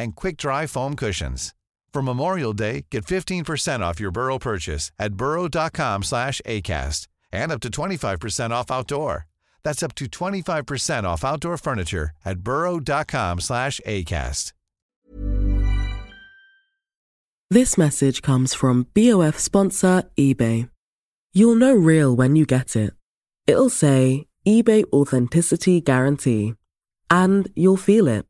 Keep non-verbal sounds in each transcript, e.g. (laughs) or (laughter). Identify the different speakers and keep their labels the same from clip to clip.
Speaker 1: and quick dry foam cushions. For Memorial Day, get 15% off your Burrow purchase at burrow.com slash ACAST and up to 25% off outdoor. That's up to 25% off outdoor furniture at burrow.com slash ACAST.
Speaker 2: This message comes from BOF sponsor eBay. You'll know real when you get it. It'll say eBay Authenticity Guarantee. And you'll feel it.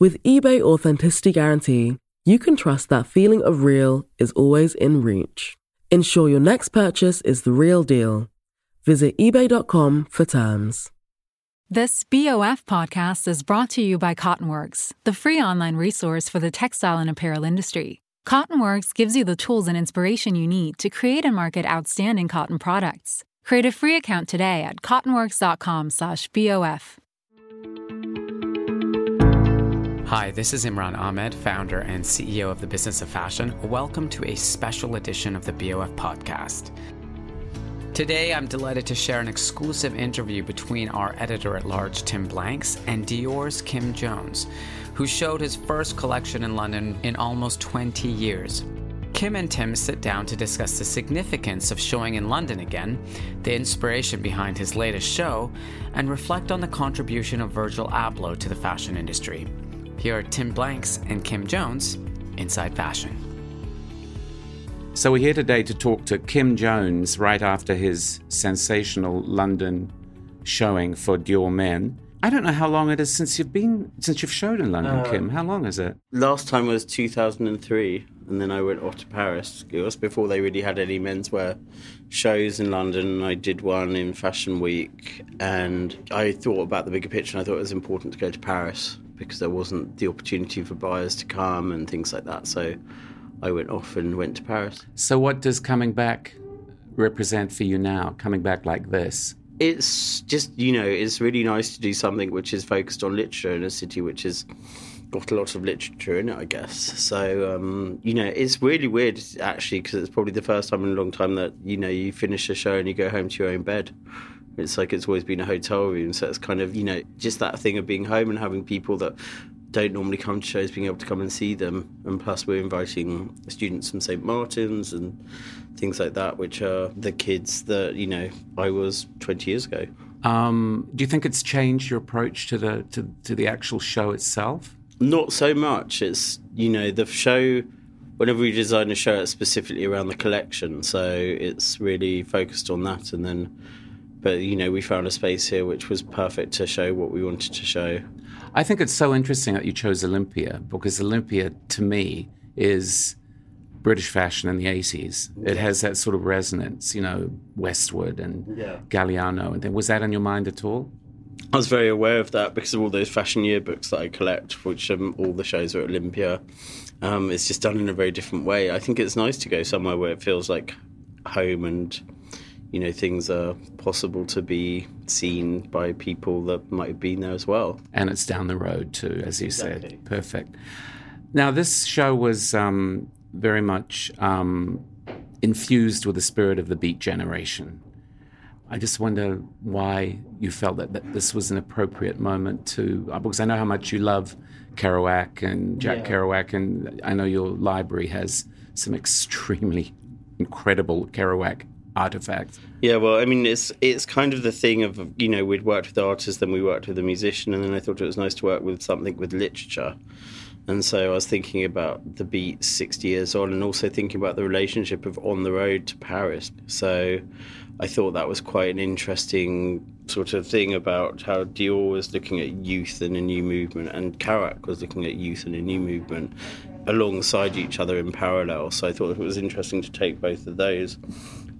Speaker 2: With eBay Authenticity Guarantee, you can trust that feeling of real is always in reach. Ensure your next purchase is the real deal. Visit eBay.com for terms.
Speaker 3: This BOF podcast is brought to you by Cottonworks, the free online resource for the textile and apparel industry. Cottonworks gives you the tools and inspiration you need to create and market outstanding cotton products. Create a free account today at cottonworks.com/bof.
Speaker 4: Hi, this is Imran Ahmed, founder and CEO of the Business of Fashion. Welcome to a special edition of the BOF podcast. Today, I'm delighted to share an exclusive interview between our editor at large, Tim Blanks, and Dior's Kim Jones, who showed his first collection in London in almost 20 years. Kim and Tim sit down to discuss the significance of showing in London again, the inspiration behind his latest show, and reflect on the contribution of Virgil Abloh to the fashion industry. Here are Tim Blanks and Kim Jones inside fashion.
Speaker 5: So we're here today to talk to Kim Jones right after his sensational London showing for Dior Men. I don't know how long it is since you've been since you've showed in London,
Speaker 6: Uh,
Speaker 5: Kim. How long is it?
Speaker 6: Last time was 2003, and then I went off to Paris. It was before they really had any menswear shows in London. I did one in Fashion Week, and I thought about the bigger picture, and I thought it was important to go to Paris because there wasn't the opportunity for buyers to come and things like that. So I went off and went to Paris.
Speaker 5: So what does coming back represent for you now? Coming back like this?
Speaker 6: It's just, you know, it's really nice to do something which is focused on literature in a city which has got a lot of literature in it, I guess. So, um, you know, it's really weird actually because it's probably the first time in a long time that, you know, you finish a show and you go home to your own bed. It's like it's always been a hotel room. So it's kind of, you know, just that thing of being home and having people that don't normally come to shows being able to come and see them. And plus, we're inviting students from St. Martin's and things like that, which are the kids that, you know, I was 20 years ago.
Speaker 5: Um, do you think it's changed your approach to the to, to the actual show itself?
Speaker 6: Not so much. It's, you know, the show, whenever we design a show, it's specifically around the collection. So it's really focused on that. And then, but, you know, we found a space here which was perfect to show what we wanted to show.
Speaker 5: I think it's so interesting that you chose Olympia because Olympia, to me, is British fashion in the 80s. It has that sort of resonance, you know, Westwood and
Speaker 6: Yeah.
Speaker 5: Galliano. And then, was that on your mind at all?
Speaker 6: I was very aware of that because of all those fashion yearbooks that I collect, which um, all the shows are at Olympia. Um, it's just done in a very different way. I think it's nice to go somewhere where it feels like home and you know things are possible to be seen by people that might have been there as well.
Speaker 5: And it's down the road, too, as you
Speaker 6: Exactly.
Speaker 5: said. Perfect. Now, this show was um, very much um, infused with the spirit of the Beat Generation. I just wonder why you felt that, that this was an appropriate moment to, uh, because I know how much you love Kerouac and Jack yeah. Kerouac, and I know your library has some extremely (laughs) incredible Kerouac artifacts.
Speaker 6: Yeah, well, I mean, it's it's kind of the thing of you know we'd worked with artists, then we worked with a musician, and then I thought it was nice to work with something with literature. And so I was thinking about the beat 60 years on and also thinking about the relationship of On the Road to Paris. So I thought that was quite an interesting sort of thing about how Dior was looking at youth and a new movement and Kerouac was looking at youth and a new movement alongside each other in parallel. So I thought it was interesting to take both of those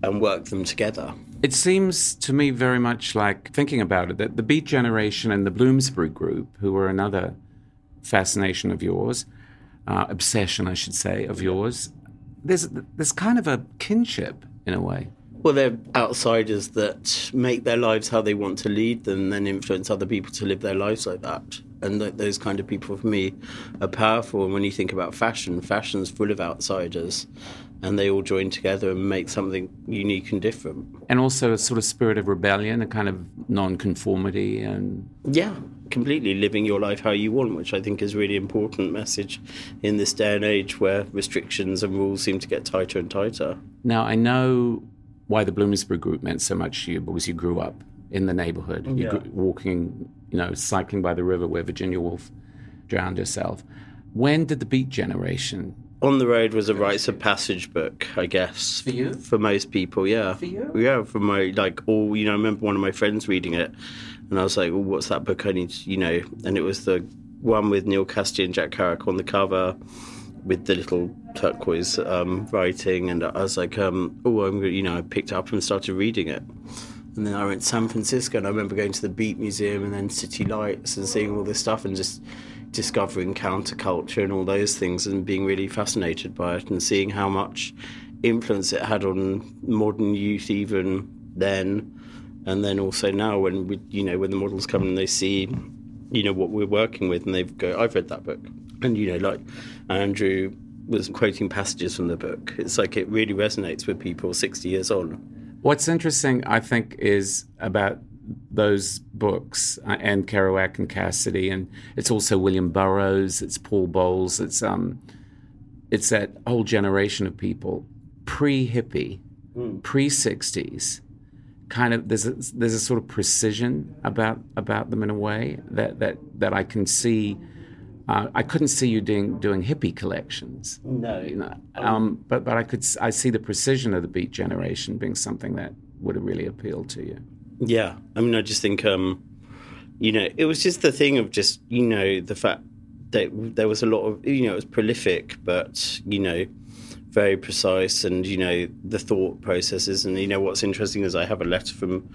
Speaker 6: and work them together.
Speaker 5: It seems to me very much like thinking about it that the Beat Generation and the Bloomsbury Group, who were another fascination of yours, uh, obsession, I should say, of yours, there's there's kind of a kinship in a way.
Speaker 6: Well, they're outsiders that make their lives how they want to lead them, and then influence other people to live their lives like that. And th- those kind of people, for me, are powerful. And when you think about fashion, fashion's full of outsiders, and they all join together and make something unique and different.
Speaker 5: And also a sort of spirit of rebellion, a kind of non-conformity, and
Speaker 6: yeah, completely living your life how you want, which I think is a really important message in this day and age where restrictions and rules seem to get tighter and tighter.
Speaker 5: Now I know why the Bloomsbury Group meant so much to you because you grew up in the neighborhood, you grew, walking, you know, cycling by the river where Virginia Woolf drowned herself. When did the Beat Generation
Speaker 6: on the Road was a rites of passage book, I guess.
Speaker 5: For you?
Speaker 6: For most people, yeah.
Speaker 5: For you?
Speaker 6: Yeah, for my, like, all, you know, I remember one of my friends reading it, and I was like, well, what's that book I need to, you know, and it was the one with Neal Cassady and Jack Kerouac on the cover with the little turquoise um, writing, and I was like, um, oh, I'm you know, I picked up and started reading it. And then I went to San Francisco, and I remember going to the Beat Museum and then City Lights and seeing all this stuff and just discovering counterculture and all those things and being really fascinated by it and seeing how much influence it had on modern youth even then. And then also now when we you know when the models come and they see you know what we're working with and they go I've read that book. And you know like Andrew was quoting passages from the book. It's like it really resonates with people 60 years on
Speaker 5: what's interesting I think is about those books uh, and Kerouac and Cassady, and it's also William Burroughs, it's Paul Bowles, it's um, it's that whole generation of people pre hippie, mm. pre sixties. Kind of there's a, there's a sort of precision about about them in a way that that that I can see. Uh, I couldn't see you doing doing hippie collections.
Speaker 6: No, you know,
Speaker 5: um, but but I could I see the precision of the Beat generation being something that would have really appealed to you.
Speaker 6: Yeah, I mean, I just think, um, you know, it was just the thing of just, you know, the fact that there was a lot of, you know, it was prolific, but, you know, very precise and, you know, the thought processes. And, you know, what's interesting is I have a letter from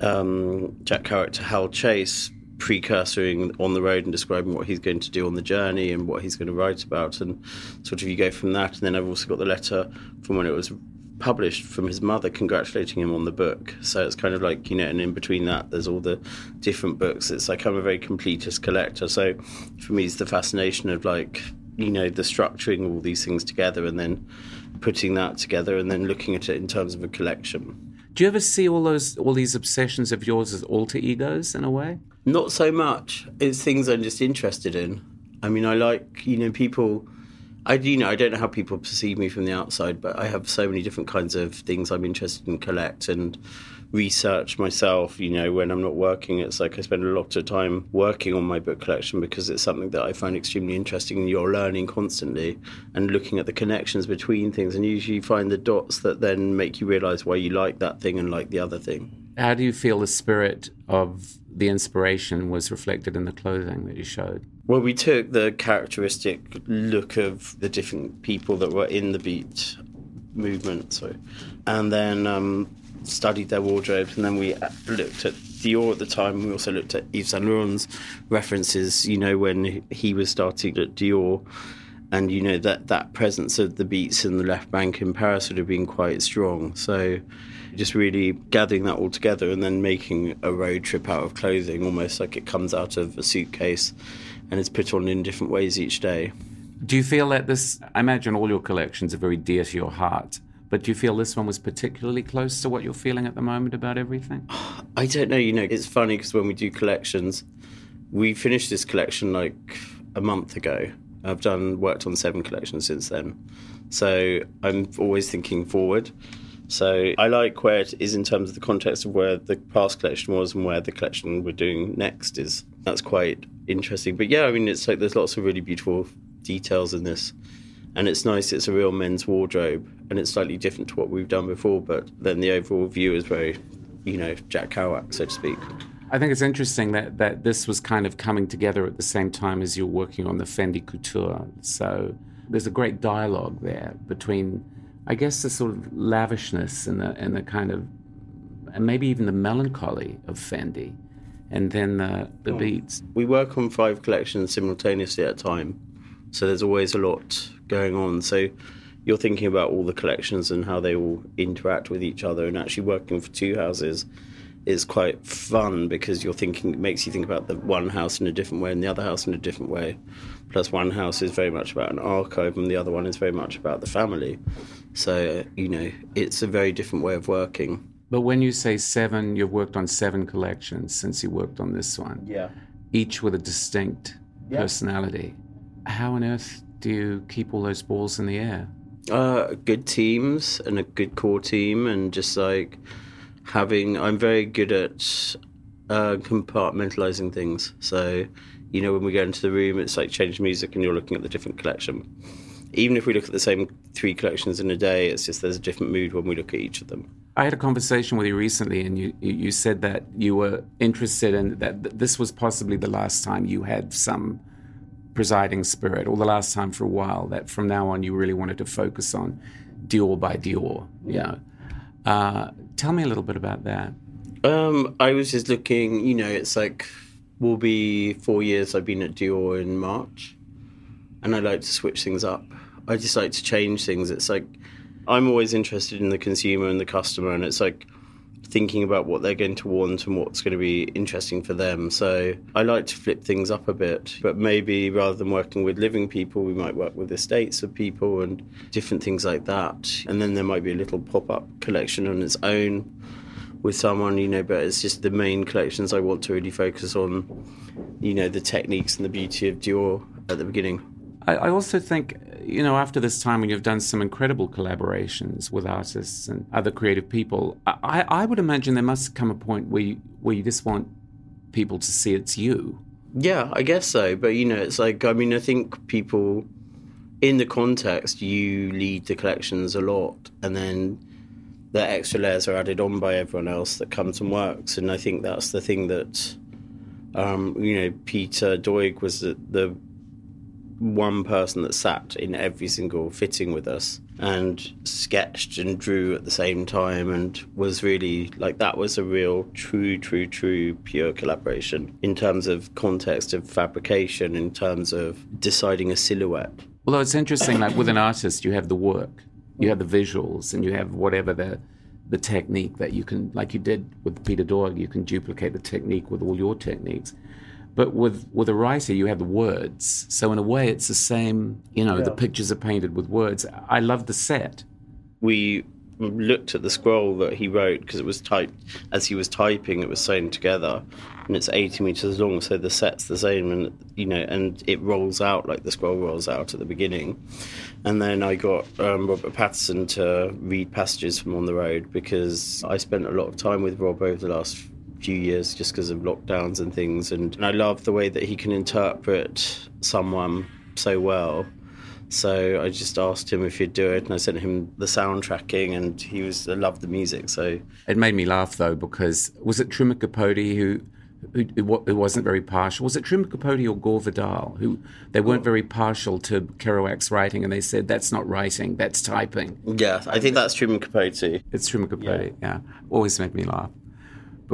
Speaker 6: um, Jack Kerouac to Hal Chase precursoring on the road and describing what he's going to do on the journey and what he's going to write about and sort of you go from that and then I've also got the letter from when it was published from his mother congratulating him on the book. So it's kind of like, you know, and in between that, there's all the different books. It's like I'm a very completist collector. So for me, it's the fascination of like, you know, the structuring all these things together and then putting that together and then looking at it in terms of a collection.
Speaker 5: Do you ever see all those all these obsessions of yours as alter egos in a way?
Speaker 6: Not so much. It's things I'm just interested in. I mean, I like, you know, people I you know I don't know how people perceive me from the outside, but I have so many different kinds of things I'm interested in collect and research myself. You know, when I'm not working, it's like I spend a lot of time working on my book collection because it's something that I find extremely interesting, and you're learning constantly and looking at the connections between things, and usually find the dots that then make you realise why you like that thing and like the other thing.
Speaker 5: How do you feel the spirit of the inspiration was reflected in the clothing that you showed?
Speaker 6: Well, we took the characteristic look of the different people that were in the beat movement, so, and then um, studied their wardrobes, and then we uh, looked at Dior at the time. We also looked at Yves Saint Laurent's references. You know, when he was starting at Dior, and you know that that presence of the beats in the left bank in Paris would have been quite strong. So just really gathering that all together and then making a road trip out of clothing, almost like it comes out of a suitcase and is put on in different ways each day.
Speaker 5: Do you feel that this? I imagine all your collections are very dear to your heart, But do you feel this one was particularly close to what you're feeling at the moment about everything?
Speaker 6: I don't know. You know, it's funny because when we do collections, we finished this collection like a month ago. I've done worked on seven collections since then, so I'm always thinking forward. So I like where it is in terms of the context of where the past collection was and where the collection we're doing next is. That's quite interesting. But yeah, I mean, it's like there's lots of really beautiful details in this and it's nice. It's a real men's wardrobe, and it's slightly different to what we've done before. But then the overall view is very, you know, Jack Kerouac, so to speak.
Speaker 5: I think it's interesting that that this was kind of coming together at the same time as you're working on the Fendi Couture. So there's a great dialogue there between, I guess, the sort of lavishness and the and the kind of, and maybe even the melancholy of Fendi, and then the the hmm. beats.
Speaker 6: We work on five collections simultaneously at a time, so there's always a lot going on. So you're thinking about all the collections and how they all interact with each other, and actually working for two houses is quite fun because you're thinking it makes you think about the one house in a different way and the other house in a different way. Plus, one house is very much about an archive, and the other one is very much about the family. So you know, it's a very different way of working.
Speaker 5: But when you say seven, you've worked on seven collections since you worked on this one.
Speaker 6: Yeah.
Speaker 5: Each with a distinct yeah. personality. How on earth do you keep all those balls in the air?
Speaker 6: Uh, good teams and a good core team, and just like having. I'm very good at uh, compartmentalizing things. So, you know, when we go into the room, it's like change music, and you're looking at the different collection. Even if we look at the same three collections in a day, it's just there's a different mood when we look at each of them.
Speaker 5: I had a conversation with you recently, and you you said that you were interested in that this was possibly the last time you had some presiding spirit, or the last time for a while, that from now on you really wanted to focus on Dior by Dior. Yeah. Uh, tell me a little bit about that.
Speaker 6: Um, I was just looking, you know, it's like, will be four years I've been at Dior in March, and I like to switch things up. I just like to change things. It's like, I'm always interested in the consumer and the customer, and it's like, thinking about what they're going to want and what's going to be interesting for them. So I like to flip things up a bit, but maybe rather than working with living people, we might work with estates of people and different things like that. And then there might be a little pop up collection on its own with someone, you know, but it's just the main collections I want to really focus on, you know, the techniques and the beauty of Dior at the beginning.
Speaker 5: I, also think, you know, after this time when you've done some incredible collaborations with artists and other creative people, I, I would imagine there must come a point where you, where you just want people to see it's you.
Speaker 6: Yeah, I guess so. But, you know, it's like, I mean, I think people, in the context, you lead the collections a lot. And then the extra layers are added on by everyone else that comes and works. And I think that's the thing that, um, you know, Peter Doig was the, the one person that sat in every single fitting with us and sketched and drew at the same time and was really like that was a real true true true pure collaboration in terms of context of fabrication in terms of deciding a silhouette.
Speaker 5: Although it's interesting like with an artist you have the work you have the visuals and you have whatever the the technique that you can like you did with peter doig you can duplicate the technique with all your techniques but with, with a writer, you have the words. So in a way, it's the same. You know, yeah. the pictures are painted with words. I love the set.
Speaker 6: We looked at the scroll that he wrote because it was typed as he was typing. It was sewn together, and it's eighty meters long. So the set's the same, and you know, and it rolls out like the scroll rolls out at the beginning. And then I got um, Robert Pattinson to read passages from On the Road because I spent a lot of time with Rob over the last few years just because of lockdowns and things. And, I love the way that he can interpret someone so well. So I just asked him if he'd do it, and I sent him the soundtracking, and he was I loved the music. So
Speaker 5: it made me laugh though because was it Truman Capote who who, who wasn't very partial. Was it Truman Capote or Gore Vidal who they weren't oh. very partial to Kerouac's writing, and they said that's not writing, that's typing.
Speaker 6: Yeah, I think that's Truman Capote.
Speaker 5: It's Truman Capote. Yeah, yeah. always made me laugh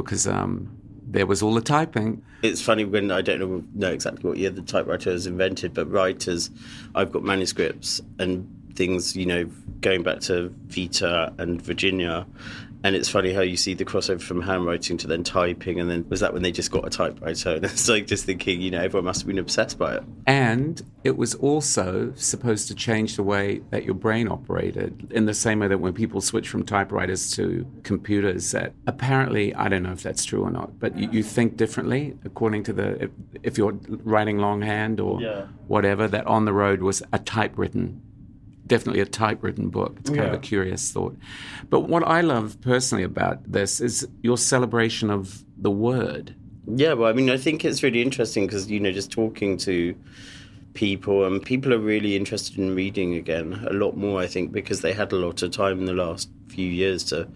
Speaker 5: because um, there was all the typing.
Speaker 6: It's funny when I don't know, know exactly what year the typewriter was invented, but writers, I've got manuscripts, and things, you know, going back to Vita and Virginia. And it's funny how you see the crossover from handwriting to then typing, and then was that when they just got a typewriter? (laughs) And it's like just thinking, you know, everyone must have been obsessed by it.
Speaker 5: And it was also supposed to change the way that your brain operated in the same way that when people switch from typewriters to computers, that apparently, I don't know if that's true or not, but you, you think differently according to the, if, if you're writing longhand or
Speaker 6: Yeah.
Speaker 5: whatever, that on the road was a typewritten definitely a typewritten book. It's kind of a curious thought. But what I love personally about this is your celebration of the word.
Speaker 6: Yeah, well, I mean, I think it's really interesting because, you know, just talking to people and people are really interested in reading again a lot more, I think, because they had a lot of time in the last few years to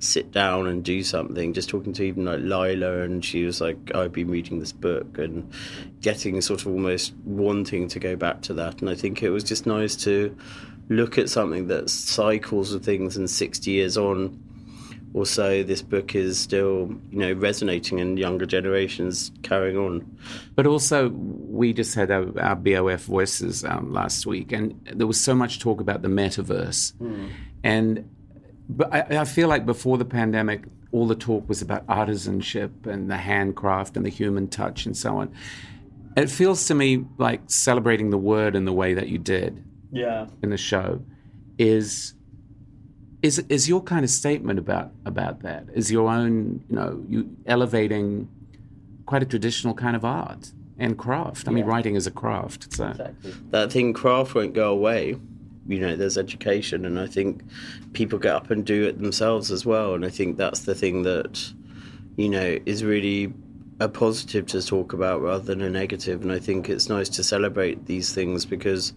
Speaker 6: sit down and do something. Just talking to even like Lila, and she was like, I've been reading this book and getting sort of almost wanting to go back to that. And I think it was just nice to look at something that cycles of things and 60 years on or so this book is still you know resonating in younger generations carrying on
Speaker 5: But also, we just had our, our BOF voices um, last week, and there was so much talk about the metaverse. And but I, I feel like before the pandemic, all the talk was about artisanship and the handcraft and the human touch and so on. It feels to me like celebrating the word in the way that you did
Speaker 6: yeah.
Speaker 5: in the show is is is your kind of statement about about that? Is your own you know you elevating quite a traditional kind of art and craft. I mean writing is a craft so.
Speaker 6: That thing craft won't go away. You know there's education and i think people get up and do it themselves as well and i think that's the thing that you know is really a positive to talk about rather than a negative and i think it's nice to celebrate these things because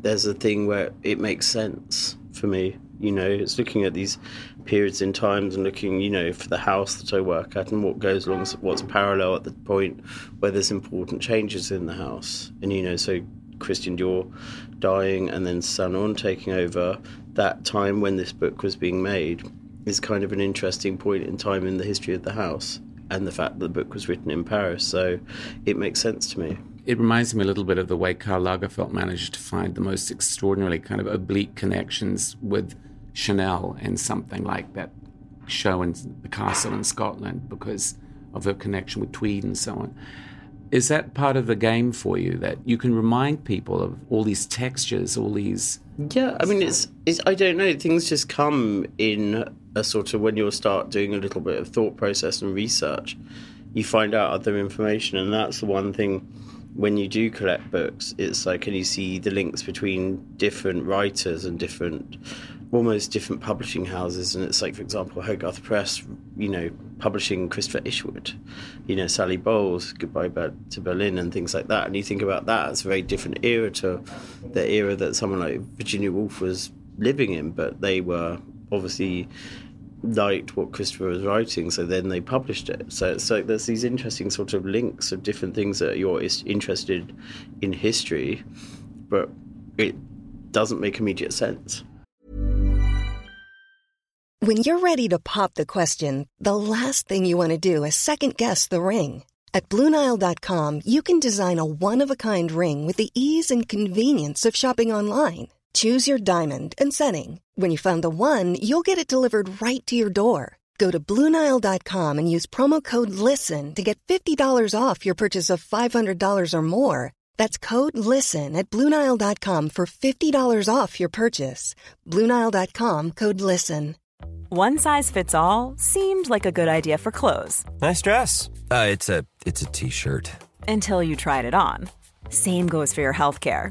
Speaker 6: there's a thing where it makes sense for me you know it's looking at these periods in times and looking you know for the house that i work at and what goes along what's parallel at the point where there's important changes in the house. And you know so christian dior dying and then Saint Laurent taking over that time when this book was being made is kind of an interesting point in time in the history of the house and the fact that the book was written in paris. So it makes sense to me
Speaker 5: it reminds me a little bit of the way Karl Lagerfeld managed to find the most extraordinarily kind of oblique connections with Chanel in something like that show in the castle in Scotland because of her connection with Tweed and so on. Is that part of the game for you that you can remind people of all these textures, all these
Speaker 6: Yeah, I mean, it's, it's I don't know. Things just come in a sort of when you start doing a little bit of thought process and research, you find out other information, and that's the one thing. When you do collect books, it's like, and you see the links between different writers and different, almost different publishing houses, and it's like, for example, Hogarth Press, you know, publishing Christopher Isherwood, you know, Sally Bowles, Goodbye to Berlin, and things like that. And you think about that, it's a very different era to the era that someone like Virginia Woolf was living in, but they were obviously liked what Christopher was writing, so then they published it. So it's like there's these interesting sort of links of different things that you're interested in history, but it doesn't make immediate sense.
Speaker 7: When you're ready to pop the question, the last thing you want to do is second guess the ring. At Bluenile.com, you can design a one of a kind ring with the ease and convenience of shopping online. Choose your diamond and setting. When you find the one, you'll get it delivered right to your door. Go to Bluenile.com and use promo code LISTEN to get $50 off your purchase of $500 or more. That's code LISTEN at Bluenile.com for $50 off your purchase. Bluenile.com code LISTEN.
Speaker 8: One size fits all seemed like a good idea for clothes
Speaker 9: Nice dress. Uh, it's a it's a t-shirt.
Speaker 8: until you tried it on. Same goes for your healthcare.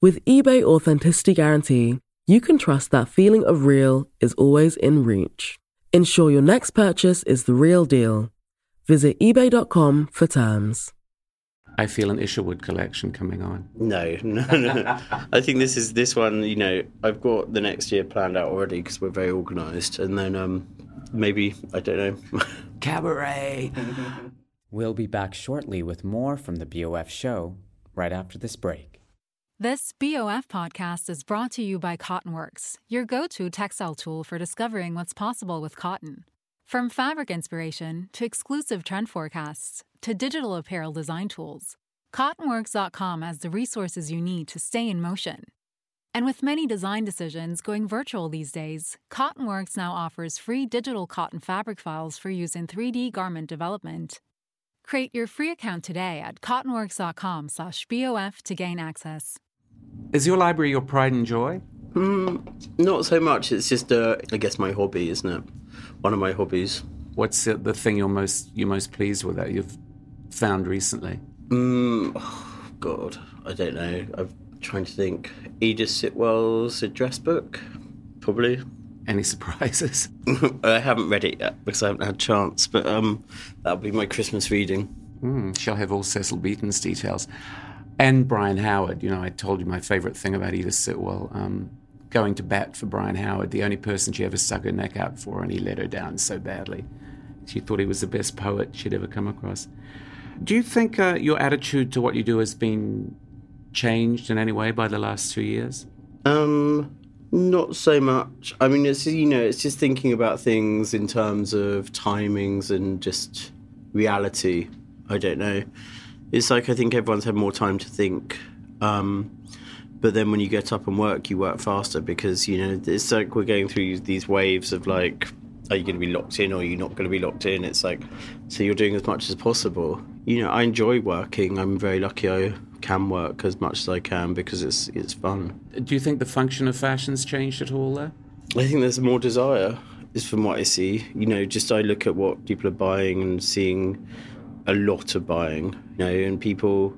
Speaker 2: With eBay Authenticity Guarantee, you can trust that feeling of real is always in reach. Ensure your next purchase is the real deal. Visit eBay.com for terms.
Speaker 5: I feel an Isherwood collection coming on.
Speaker 6: No, (laughs) no, no. I think this is this one. You know, I've got the next year planned out already because we're very organised, and then um, maybe I don't know. (laughs)
Speaker 4: Cabaret. we'll be back shortly with more from the BOF show right after this break.
Speaker 3: This BOF podcast is brought to you by Cottonworks, your go to textile tool for discovering what's possible with cotton. From fabric inspiration to exclusive trend forecasts to digital apparel design tools, Cottonworks.com has the resources you need to stay in motion. And with many design decisions going virtual these days, Cottonworks now offers free digital cotton fabric files for use in 3D garment development. Create your free account today at cottonworks.com/bof to gain access.
Speaker 5: Is your library your pride and joy?
Speaker 6: Mm, not so much. It's just, uh, I guess, my hobby, isn't it? One of my hobbies.
Speaker 5: What's the, the thing you're most you're most pleased with that you've found recently?
Speaker 6: Mm, oh, God, I don't know. I'm trying to think. Edith Sitwell's address book, probably.
Speaker 5: Any surprises? (laughs)
Speaker 6: I haven't read it yet because I haven't had a chance, but um, that'll be my Christmas reading.
Speaker 5: Mm, shall have all Cecil Beaton's details and Brian Howard. You know, I told you my favorite thing about Edith Sitwell. Um, going to bat for Brian Howard, the only person she ever stuck her neck out for, and he let her down so badly. She thought he was the best poet she'd ever come across. Do you think uh, your attitude to what you do has been changed in any way by the last two years?
Speaker 6: Um, not so much. I mean, it's you know, it's just thinking about things in terms of timings and just reality. I don't know it's like I think everyone's had more time to think. Um, but then when you get up and work, you work faster because you know it's like we're going through these waves of like, are you going to be locked in or are you not going to be locked in? It's like, so you're doing as much as possible. You know, I enjoy working. I'm very lucky I can work as much as I can because it's it's fun.
Speaker 5: Do you think the function of fashion's changed at all there?
Speaker 6: I think there's more desire. Is from what I see. You know, just I look at what people are buying and seeing a lot of buying, you know, and people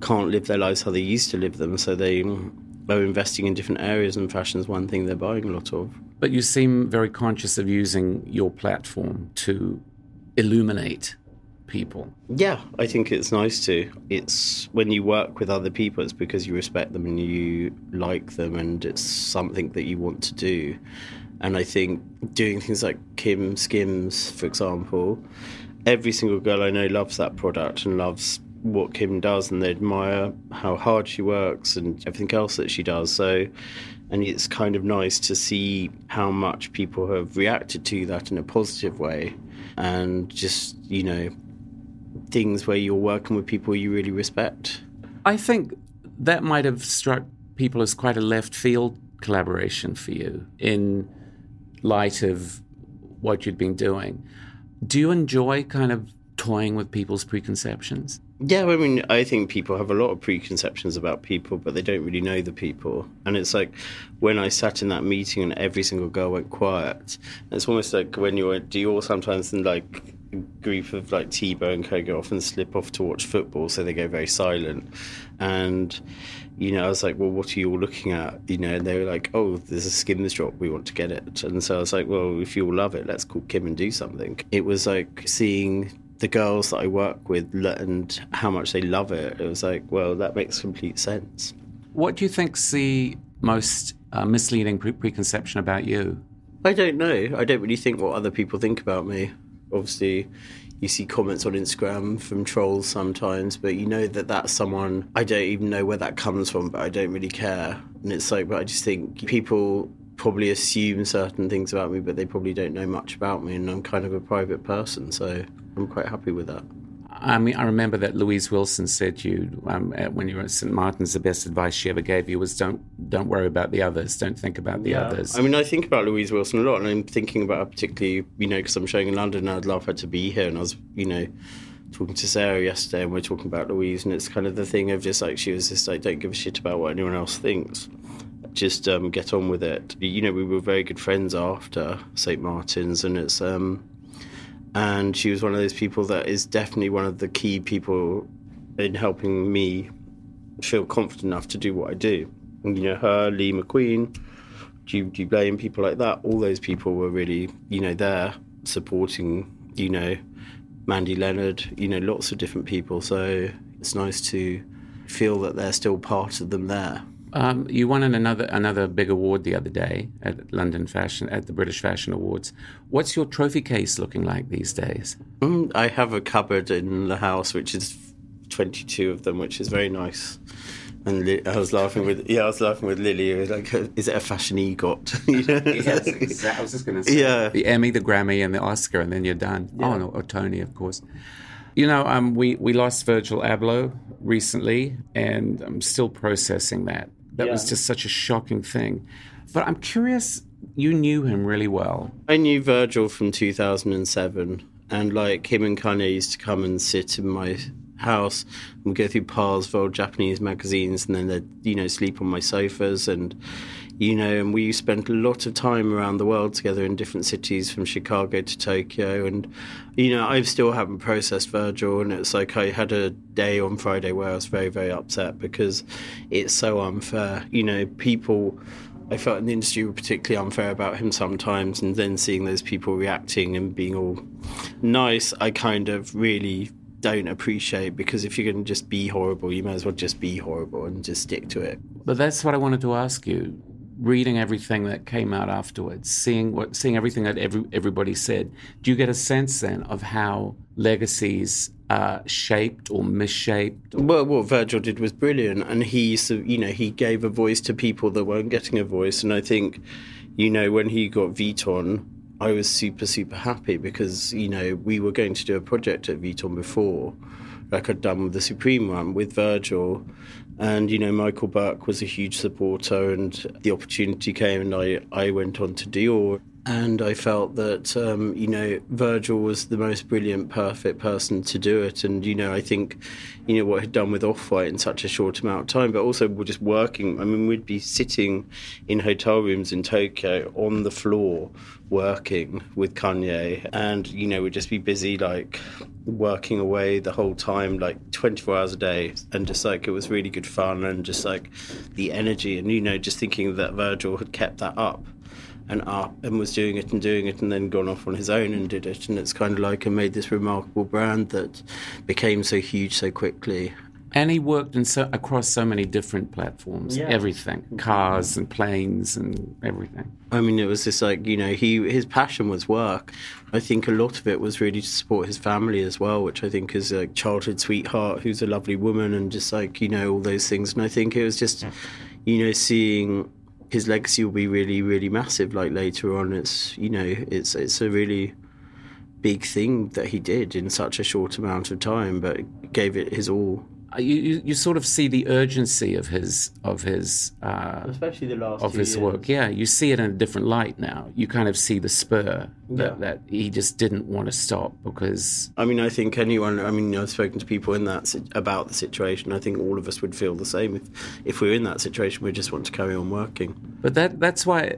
Speaker 6: can't live their lives how they used to live them, so they are investing in different areas, and fashion is one thing they're buying a lot of.
Speaker 5: But you seem very conscious of using your platform to illuminate people.
Speaker 6: Yeah, I think it's nice to. It's when you work with other people, it's because you respect them and you like them, and it's something that you want to do. And I think doing things like Kim Skims, for example, every single girl I know loves that product and loves what Kim does, and they admire how hard she works and everything else that she does. So, and it's kind of nice to see how much people have reacted to that in a positive way, and just you know, things where you're working with people you really respect.
Speaker 5: I think that might have struck people as quite a left field collaboration for you in light of what you'd been doing. Do you enjoy kind of toying with people's preconceptions?
Speaker 6: Yeah, I mean, I think people have a lot of preconceptions about people, but they don't really know the people. And it's like when I sat in that meeting and every single girl went quiet. It's almost like when you're at sometimes and like group of like Tebow and Co often slip off to watch football, so they go very silent. And you know, I was like, well, what are you all looking at? You know, and they were like, oh, there's a skims drop, we want to get it. And so I was like, well, if you all love it, let's call Kim and do something. It was like seeing the girls that I work with and how much they love it. It was like, well, that makes complete sense.
Speaker 5: What do you think's the most uh, misleading pre- preconception about you?
Speaker 6: I don't know. I don't really think what other people think about me. Obviously, you see comments on Instagram from trolls sometimes, but you know that that's someone I don't even know where that comes from, but I don't really care. And it's like, but I just think people probably assume certain things about me, but they probably don't know much about me, and I'm kind of a private person, so I'm quite happy with that.
Speaker 5: I mean, I remember that Louise Wilson said you um, when you were at St. Martin's, the best advice she ever gave you was don't don't worry about the others, don't think about the
Speaker 6: yeah.
Speaker 5: others.
Speaker 6: I mean, I think about Louise Wilson a lot, and I'm thinking about her particularly, you know, because I'm showing in London, and I'd love her to be here, and I was, you know, talking to Sarah yesterday, and we are talking about Louise, and it's kind of the thing of just like she was just like, don't give a shit about what anyone else thinks. Just um, get on with it. You know, we were very good friends after St. Martin's, and it's um, and she was one of those people that is definitely one of the key people in helping me feel confident enough to do what I do. And, you know, her, Lee McQueen, Judy Blame, people like that, all those people were really, you know, there supporting, you know, Mandi Lennard, you know, lots of different people. So it's nice to feel that they're still part of them there.
Speaker 5: Um, you won another another big award the other day at London Fashion at the British Fashion Awards. What's your trophy case looking like these days?
Speaker 6: Mm, I have a cupboard in the house which is twenty two of them, which is very nice. And Li- I was laughing with yeah, I was laughing with Lily. Was like, is it a fashion EGOT? (laughs)
Speaker 5: yes, I was just going to say.
Speaker 6: Yeah,
Speaker 5: the Emmy, the Grammy, and the Oscar, and then you're done. Yeah. Oh no, or Tony, of course. You know, um, we we lost Virgil Abloh recently, and I'm still processing that. That yeah. was just such a shocking thing. But I'm curious, you knew him really well.
Speaker 6: I knew Virgil from 2007, and like him and Kanye used to come and sit in my house and go through piles of old Japanese magazines, and then they'd, you know, sleep on my sofas and you know, and we spent a lot of time around the world together in different cities from Chicago to Tokyo. And, you know, I still haven't processed Virgil. And it's like I had a day on Friday where I was very, very upset because it's so unfair. You know, people. I felt in the industry were particularly unfair about him sometimes, and then seeing those people reacting and being all nice, I kind of really don't appreciate because if you're going to just be horrible, you might as well just be horrible and just stick to it.
Speaker 5: But that's what I wanted to ask you reading everything that came out afterwards, seeing what, seeing everything that every, everybody said, do you get a sense then of how legacies are shaped or misshaped? Or...
Speaker 6: Well, what Virgil did was brilliant, and he, you know, he gave a voice to people that weren't getting a voice, and I think, you know, when he got Vuitton. I was super, super happy because, you know, we were going to do a project at Vuitton before, like I'd done with the Supreme one with Virgil. And, you know, Michael Burke was a huge supporter, and the opportunity came, and I, I went on to Dior. And I felt that, um, you know, Virgil was the most brilliant, perfect person to do it. And, you know, I think, you know, what he'd done with Off White in such a short amount of time, but also we're just working. I mean, we'd be sitting in hotel rooms in Tokyo on the floor working with Kanye, and you know, we'd just be busy like working away the whole time, like 24 hours a day, and just like it was really good fun, and just like the energy, and you know, just thinking that Virgil had kept that up and up and was doing it and doing it and then gone off on his own and did it and it's kind of like and made this remarkable brand that became so huge so quickly
Speaker 5: and he worked in so, across so many different platforms, yeah. everything, cars and planes and everything.
Speaker 6: I mean, it was just like you know, he his passion was work. I think a lot of it was really to support his family as well, which I think is a childhood sweetheart who's a lovely woman and just like you know all those things. And I think it was just, you know, seeing his legacy will be really, really massive. Like later on, it's you know, it's it's a really big thing that he did in such a short amount of time, but gave it his all
Speaker 5: you, you, you sort of see the urgency of his of his uh,
Speaker 6: especially the last
Speaker 5: of
Speaker 6: two
Speaker 5: his
Speaker 6: years.
Speaker 5: work. Yeah, you see it in a different light now. You kind of see the spur that,
Speaker 6: Yeah.
Speaker 5: that he just didn't want to stop because
Speaker 6: I mean, I think anyone. I mean, I've spoken to people in that about the situation. I think all of us would feel the same if, if we were in that situation. We just want to carry on working.
Speaker 5: But that that's why uh,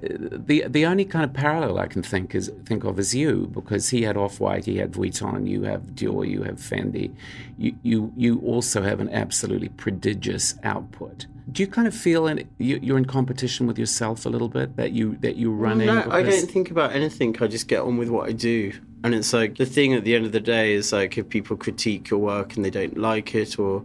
Speaker 5: the the only kind of parallel I can think is think of is you because he had Off White, he had Vuitton, you have Dior, you have Fendi, you you you also have an absolutely prodigious output. Do you kind of feel in, you, you're in competition with yourself a little bit that you that you're running?
Speaker 6: No, I don't think about anything. I just get on with what I do. And it's like the thing at the end of the day is like if people critique your work and they don't like it or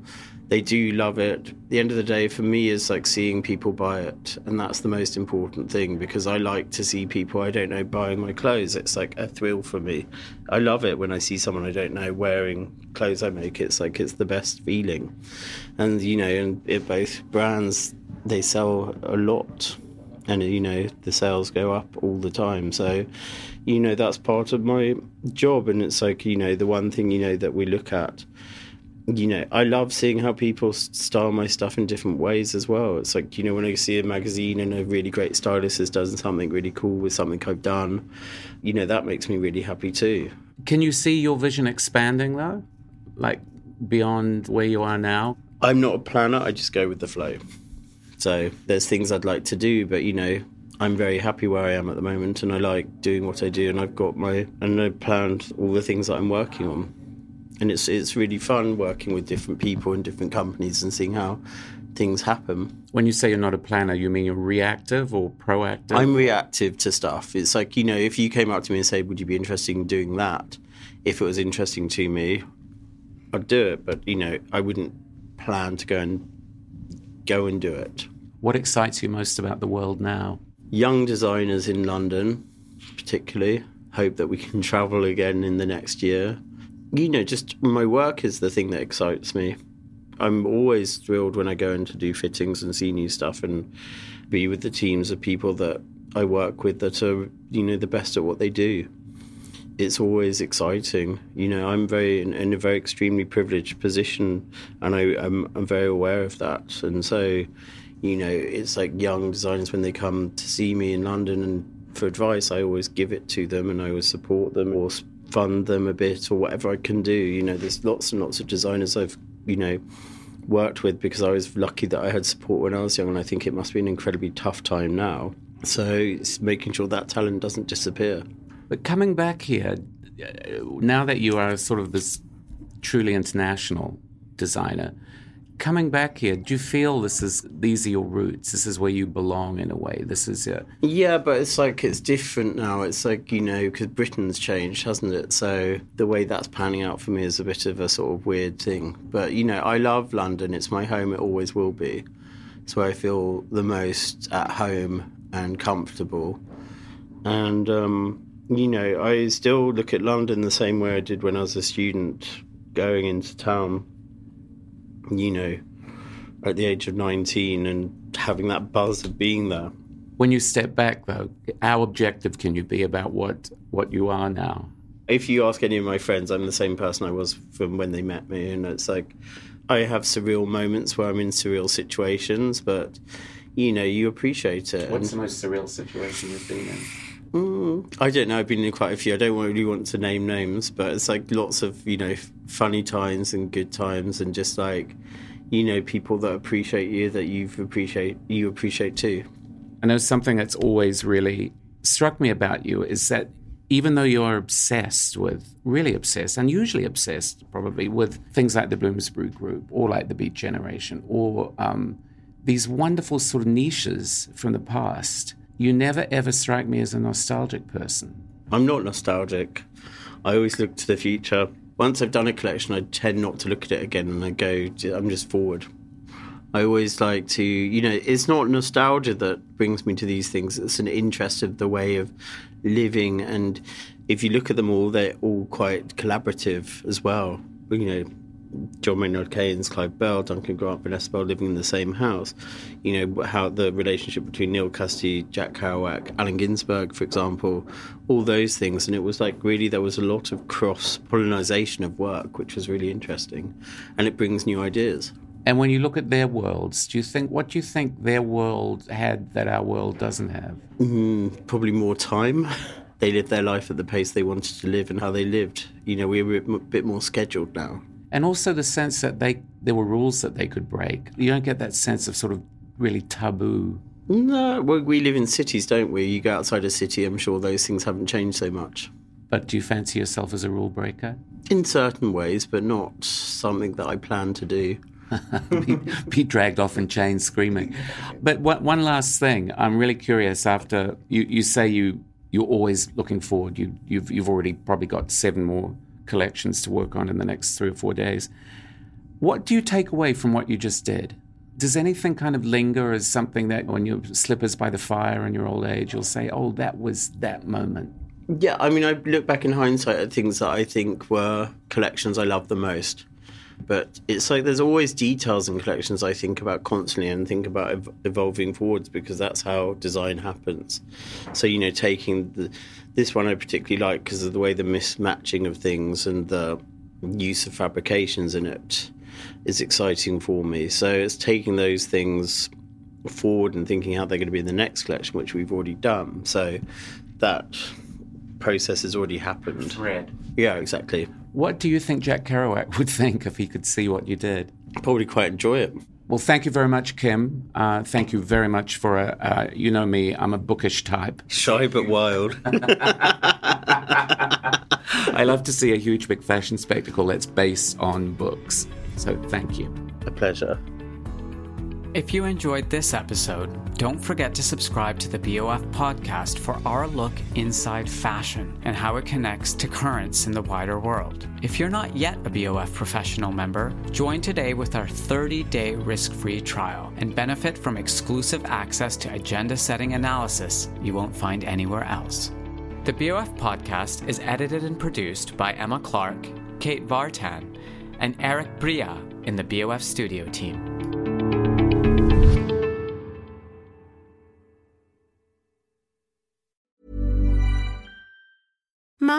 Speaker 6: they do love it, the end of the day for me is like seeing people buy it. And that's the most important thing because I like to see people I don't know buying my clothes. It's like a thrill for me. I love it when I see someone I don't know wearing clothes I make. It's like it's the best feeling. And, you know, and it, both brands, they sell a lot and you know the sales go up all the time so you know that's part of my job and it's like you know the one thing you know that we look at you know i love seeing how people style my stuff in different ways as well it's like you know when i see a magazine and a really great stylist has done something really cool with something i've done you know that makes me really happy too
Speaker 5: Can you see your vision expanding though, like beyond where you are now?
Speaker 6: I'm not a planner. I just go with the flow. So there's things I'd like to do, but you know, I'm very happy where I am at the moment, and I like doing what I do, and I've got my and I planned all the things that I'm working on, and it's it's really fun working with different people and different companies and seeing how things happen.
Speaker 5: When you say you're not a planner, you mean you're reactive or proactive?
Speaker 6: I'm reactive to stuff. It's like, you know, if you came up to me and said, Would you be interested in doing that? If it was interesting to me, I'd do it. But, you know, I wouldn't plan to go and go and do it.
Speaker 5: What excites you most about the world now?
Speaker 6: Young designers in London, particularly, hope that we can (laughs) travel again in the next year. You know, just my work is the thing that excites me. I'm always thrilled when I go in to do fittings and see new stuff and be with the teams of people that I work with that are, you know, the best at what they do. It's always exciting. You know, I'm very in, in a very extremely privileged position, and I, I'm, I'm very aware of that. And so, you know, it's like young designers when they come to see me in London and for advice, I always give it to them and I always support them or fund them a bit or whatever I can do. You know, there's lots and lots of designers I've, you know, worked with because I was lucky that I had support when I was young, and I think it must be an incredibly tough time now. So it's making sure that talent doesn't disappear.
Speaker 5: But coming back here, now that you are sort of this truly international designer, coming back here, do you feel this is these are your roots? This is where you belong in a way. This is uh,
Speaker 6: Yeah, but it's like it's different now. It's like, you know, because Britain's changed, hasn't it? So the way that's panning out for me is a bit of a sort of weird thing. But, you know, I love London. It's my home. It always will be. It's where I feel the most at home and comfortable. And, um, you know, I still look at London the same way I did when I was a student going into town, you know, at the age of 19 and having that buzz of being there.
Speaker 5: when you step back though. How objective can you be about what what you are now?
Speaker 6: if you ask any of my friends, I'm the same person I was from when they met me, and it's like I have surreal moments where I'm in surreal situations, but you know, you appreciate it.
Speaker 5: What's the most surreal situation you've been in?
Speaker 6: Mm, I don't know. I've been in quite a few. I don't really want to name names, but it's like lots of you know funny times and good times, and just like you know people that appreciate you that you've appreciate you appreciate too.
Speaker 5: I know something that's always really struck me about you is that even though you're obsessed with, really obsessed, unusually obsessed probably, with things like the Bloomsbury Group or like the Beat Generation or um, these wonderful sort of niches from the past, you never ever strike me as a nostalgic person.
Speaker 6: I'm not nostalgic. I always look to the future. Once I've done a collection, I tend not to look at it again and I go, I'm just forward. I always like to, you know, it's not nostalgia that brings me to these things. It's an interest of the way of living. And if you look at them all, they're all quite collaborative as well. You know, John Maynard Keynes, Clive Bell, Duncan Grant, Vanessa Bell living in the same house. You know, how the relationship between Neal Cassady, Jack Kerouac, Allen Ginsberg, for example, all those things. And it was like really there was a lot of cross pollination of work, which was really interesting. And it brings new ideas.
Speaker 5: And when you look at their worlds, do you think what do you think their world had that our world doesn't have?
Speaker 6: Mm, probably more time. (laughs) they lived their life at the pace they wanted to live and how they lived. You know, we were a bit more scheduled now.
Speaker 5: And also the sense that they there were rules that they could break. You don't get that sense of sort of really taboo.
Speaker 6: No, well, we live in cities, don't we? You go outside a city, I'm sure those things haven't changed so much.
Speaker 5: But do you fancy yourself as a rule breaker?
Speaker 6: In certain ways, but not something that I plan to do. (laughs)
Speaker 5: be, be, dragged off in chains screaming. But what, one last thing, I'm really curious. After you, you say you you're always looking forward. You, you've you've already probably got seven more collections to work on in the next three or four days. What do you take away from what you just did? Does anything kind of linger as something that when your slippers by the fire in your old age, you'll say, "Oh, that was that moment."
Speaker 6: Yeah, I mean, I look back in hindsight at things that I think were collections I loved the most but it's like there's always details in collections I think about constantly and think about ev- evolving forwards because that's how design happens. So you know, taking the, this one I particularly like because of the way the mismatching of things and the use of fabrications in it is exciting for me. So it's taking those things forward and thinking how they're going to be in the next collection, which we've already done. So that process has already happened.
Speaker 5: Thread.
Speaker 6: Yeah, exactly.
Speaker 5: What do you think Jack Kerouac would think if he could see what you did?
Speaker 6: Probably quite enjoy it.
Speaker 5: Well, thank you very much, Kim. Uh, thank you very much for a, uh, you know me, I'm a bookish type.
Speaker 6: Shy but wild. (laughs)
Speaker 5: I love to see a huge big fashion spectacle that's based on books. So thank you.
Speaker 6: A pleasure.
Speaker 4: If you enjoyed this episode, don't forget to subscribe to the BOF podcast for our look inside fashion and how it connects to currents in the wider world. If you're not yet a BOF professional member, join today with our 30 day risk free trial and benefit from exclusive access to agenda setting analysis you won't find anywhere else. The BOF podcast is edited and produced by Emma Clark, Kate Vartan, and Eric Bria in the BOF studio team.